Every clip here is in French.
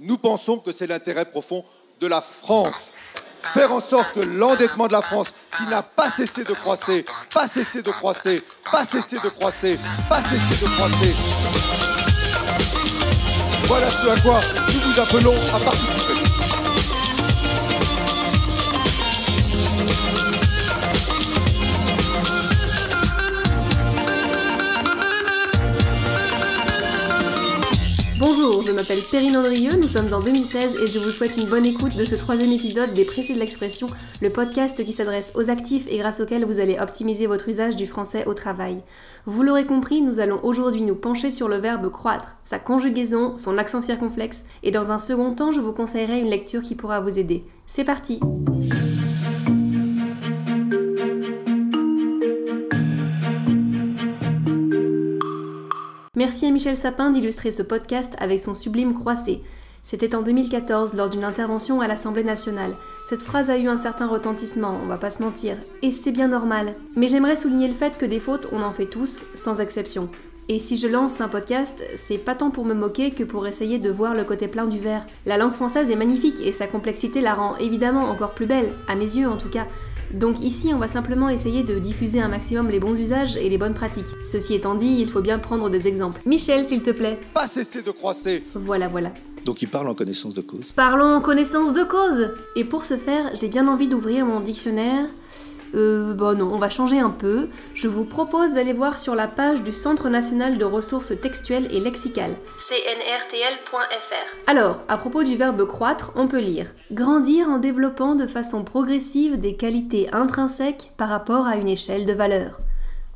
Nous pensons que c'est l'intérêt profond de la France. Faire en sorte que l'endettement de la France, qui n'a pas cessé de croître, pas cessé de croître, pas cessé de croître, pas cessé de croître, voilà ce à quoi nous vous appelons à participer. M'appelle Perrine Andrieux, nous sommes en 2016 et je vous souhaite une bonne écoute de ce troisième épisode des Pressés de l'expression, le podcast qui s'adresse aux actifs et grâce auquel vous allez optimiser votre usage du français au travail. Vous l'aurez compris, nous allons aujourd'hui nous pencher sur le verbe croître, sa conjugaison, son accent circonflexe et dans un second temps je vous conseillerai une lecture qui pourra vous aider. C'est parti! Merci à Michel Sapin d'illustrer ce podcast avec son sublime croisé. C'était en 2014 lors d'une intervention à l'Assemblée nationale. Cette phrase a eu un certain retentissement, on va pas se mentir, et c'est bien normal. Mais j'aimerais souligner le fait que des fautes, on en fait tous, sans exception. Et si je lance un podcast, c'est pas tant pour me moquer que pour essayer de voir le côté plein du verre. La langue française est magnifique et sa complexité la rend évidemment encore plus belle, à mes yeux en tout cas. Donc ici, on va simplement essayer de diffuser un maximum les bons usages et les bonnes pratiques. Ceci étant dit, il faut bien prendre des exemples. Michel, s'il te plaît. Pas cesser de croiser. Voilà, voilà. Donc il parle en connaissance de cause. Parlons en connaissance de cause Et pour ce faire, j'ai bien envie d'ouvrir mon dictionnaire. Euh, bon non, on va changer un peu. Je vous propose d'aller voir sur la page du Centre national de ressources textuelles et lexicales, cnrtl.fr. Alors, à propos du verbe croître, on peut lire Grandir en développant de façon progressive des qualités intrinsèques par rapport à une échelle de valeur.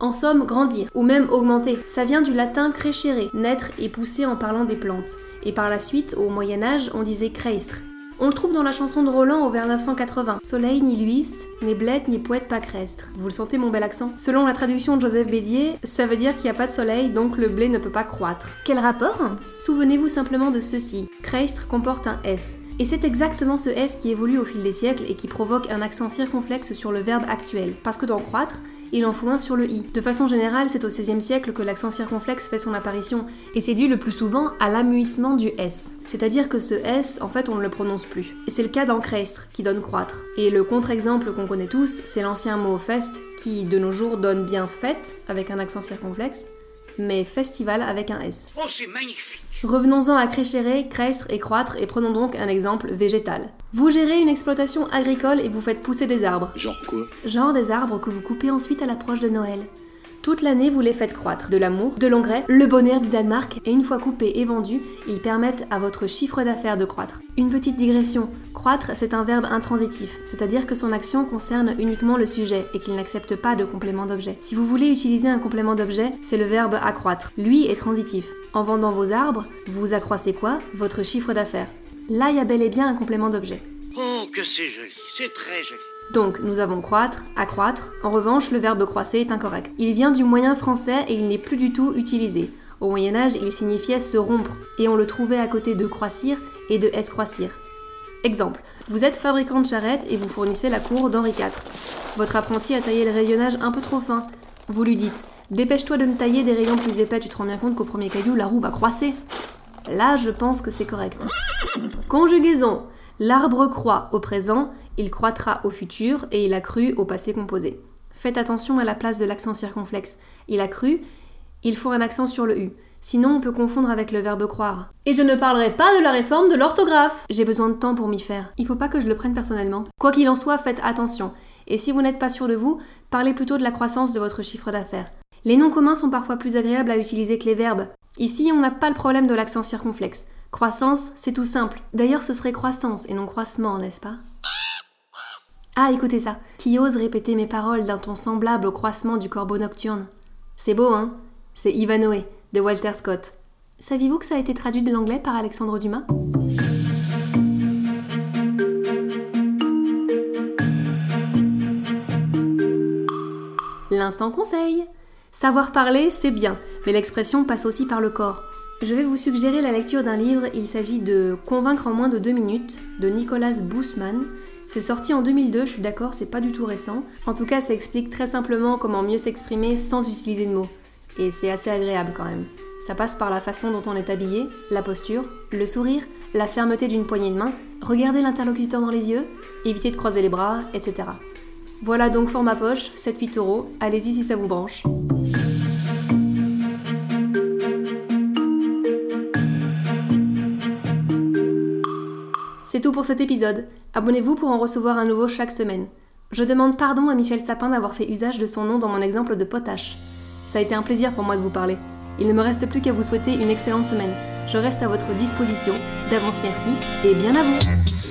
En somme, grandir, ou même augmenter. Ça vient du latin crescere, naître et pousser en parlant des plantes. Et par la suite, au Moyen Âge, on disait creistre. On le trouve dans la chanson de Roland au vers 980. Soleil ni luiste, ni blette ni poète pas crestre. Vous le sentez mon bel accent Selon la traduction de Joseph Bédier, ça veut dire qu'il n'y a pas de soleil, donc le blé ne peut pas croître. Quel rapport Souvenez-vous simplement de ceci. Crestre comporte un S. Et c'est exactement ce S qui évolue au fil des siècles et qui provoque un accent circonflexe sur le verbe actuel. Parce que dans croître, il en faut un sur le i. De façon générale, c'est au XVIe siècle que l'accent circonflexe fait son apparition, et c'est dû le plus souvent à l'amuissement du S. C'est-à-dire que ce S, en fait, on ne le prononce plus. Et c'est le cas d'encrestre, qui donne croître. Et le contre-exemple qu'on connaît tous, c'est l'ancien mot fest, qui de nos jours donne bien fête, avec un accent circonflexe, mais festival avec un S. Oh, c'est magnifique Revenons-en à créchérer, crestre et croître et prenons donc un exemple végétal. Vous gérez une exploitation agricole et vous faites pousser des arbres. Genre quoi? Genre des arbres que vous coupez ensuite à l'approche de Noël. Toute l'année, vous les faites croître. De l'amour, de l'engrais, le bonheur du Danemark, et une fois coupés et vendus, ils permettent à votre chiffre d'affaires de croître. Une petite digression. Croître, c'est un verbe intransitif, c'est-à-dire que son action concerne uniquement le sujet et qu'il n'accepte pas de complément d'objet. Si vous voulez utiliser un complément d'objet, c'est le verbe accroître. Lui est transitif. En vendant vos arbres, vous accroissez quoi? Votre chiffre d'affaires. Là, il y a bel et bien un complément d'objet. Oh, que c'est joli, c'est très joli. Donc, nous avons croître, accroître. En revanche, le verbe croisser est incorrect. Il vient du moyen français et il n'est plus du tout utilisé. Au Moyen Âge, il signifiait se rompre, et on le trouvait à côté de croissir et de escroissir. Exemple, vous êtes fabricant de charrettes et vous fournissez la cour d'Henri IV. Votre apprenti a taillé le rayonnage un peu trop fin. Vous lui dites Dépêche-toi de me tailler des rayons plus épais, tu te rends bien compte qu'au premier caillou, la roue va croisser. Là, je pense que c'est correct. Conjugaison. L'arbre croît au présent, il croîtra au futur et il a cru au passé composé. Faites attention à la place de l'accent circonflexe. Il a cru, il faut un accent sur le U. Sinon, on peut confondre avec le verbe croire. Et je ne parlerai pas de la réforme de l'orthographe. J'ai besoin de temps pour m'y faire. Il faut pas que je le prenne personnellement. Quoi qu'il en soit, faites attention. Et si vous n'êtes pas sûr de vous, parlez plutôt de la croissance de votre chiffre d'affaires. Les noms communs sont parfois plus agréables à utiliser que les verbes. Ici, on n'a pas le problème de l'accent circonflexe. Croissance, c'est tout simple. D'ailleurs, ce serait croissance et non croissement, n'est-ce pas? Ah, écoutez ça. Qui ose répéter mes paroles d'un ton semblable au croissement du corbeau nocturne? C'est beau, hein? C'est Ivanhoe, de Walter Scott. Saviez-vous que ça a été traduit de l'anglais par Alexandre Dumas? L'instant conseil Savoir parler, c'est bien, mais l'expression passe aussi par le corps. Je vais vous suggérer la lecture d'un livre, il s'agit de Convaincre en moins de deux minutes de Nicolas Bussmann. C'est sorti en 2002, je suis d'accord, c'est pas du tout récent. En tout cas, ça explique très simplement comment mieux s'exprimer sans utiliser de mots. Et c'est assez agréable quand même. Ça passe par la façon dont on est habillé, la posture, le sourire, la fermeté d'une poignée de main, regarder l'interlocuteur dans les yeux, éviter de croiser les bras, etc. Voilà donc format poche, 7-8 euros, allez-y si ça vous branche. C'est tout pour cet épisode. Abonnez-vous pour en recevoir un nouveau chaque semaine. Je demande pardon à Michel Sapin d'avoir fait usage de son nom dans mon exemple de potache. Ça a été un plaisir pour moi de vous parler. Il ne me reste plus qu'à vous souhaiter une excellente semaine. Je reste à votre disposition. D'avance merci et bien à vous